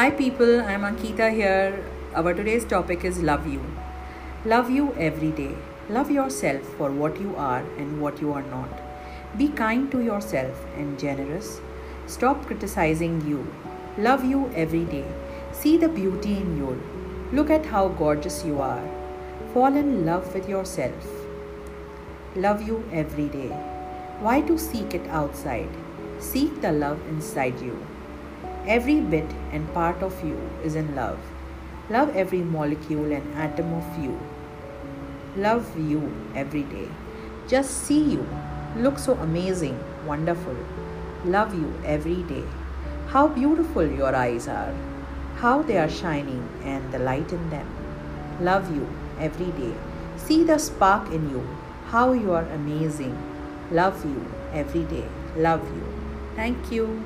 Hi, people, I'm Ankita here. Our today's topic is love you. Love you every day. Love yourself for what you are and what you are not. Be kind to yourself and generous. Stop criticizing you. Love you every day. See the beauty in you. Look at how gorgeous you are. Fall in love with yourself. Love you every day. Why to seek it outside? Seek the love inside you. Every bit and part of you is in love. Love every molecule and atom of you. Love you every day. Just see you. Look so amazing, wonderful. Love you every day. How beautiful your eyes are. How they are shining and the light in them. Love you every day. See the spark in you. How you are amazing. Love you every day. Love you. Thank you.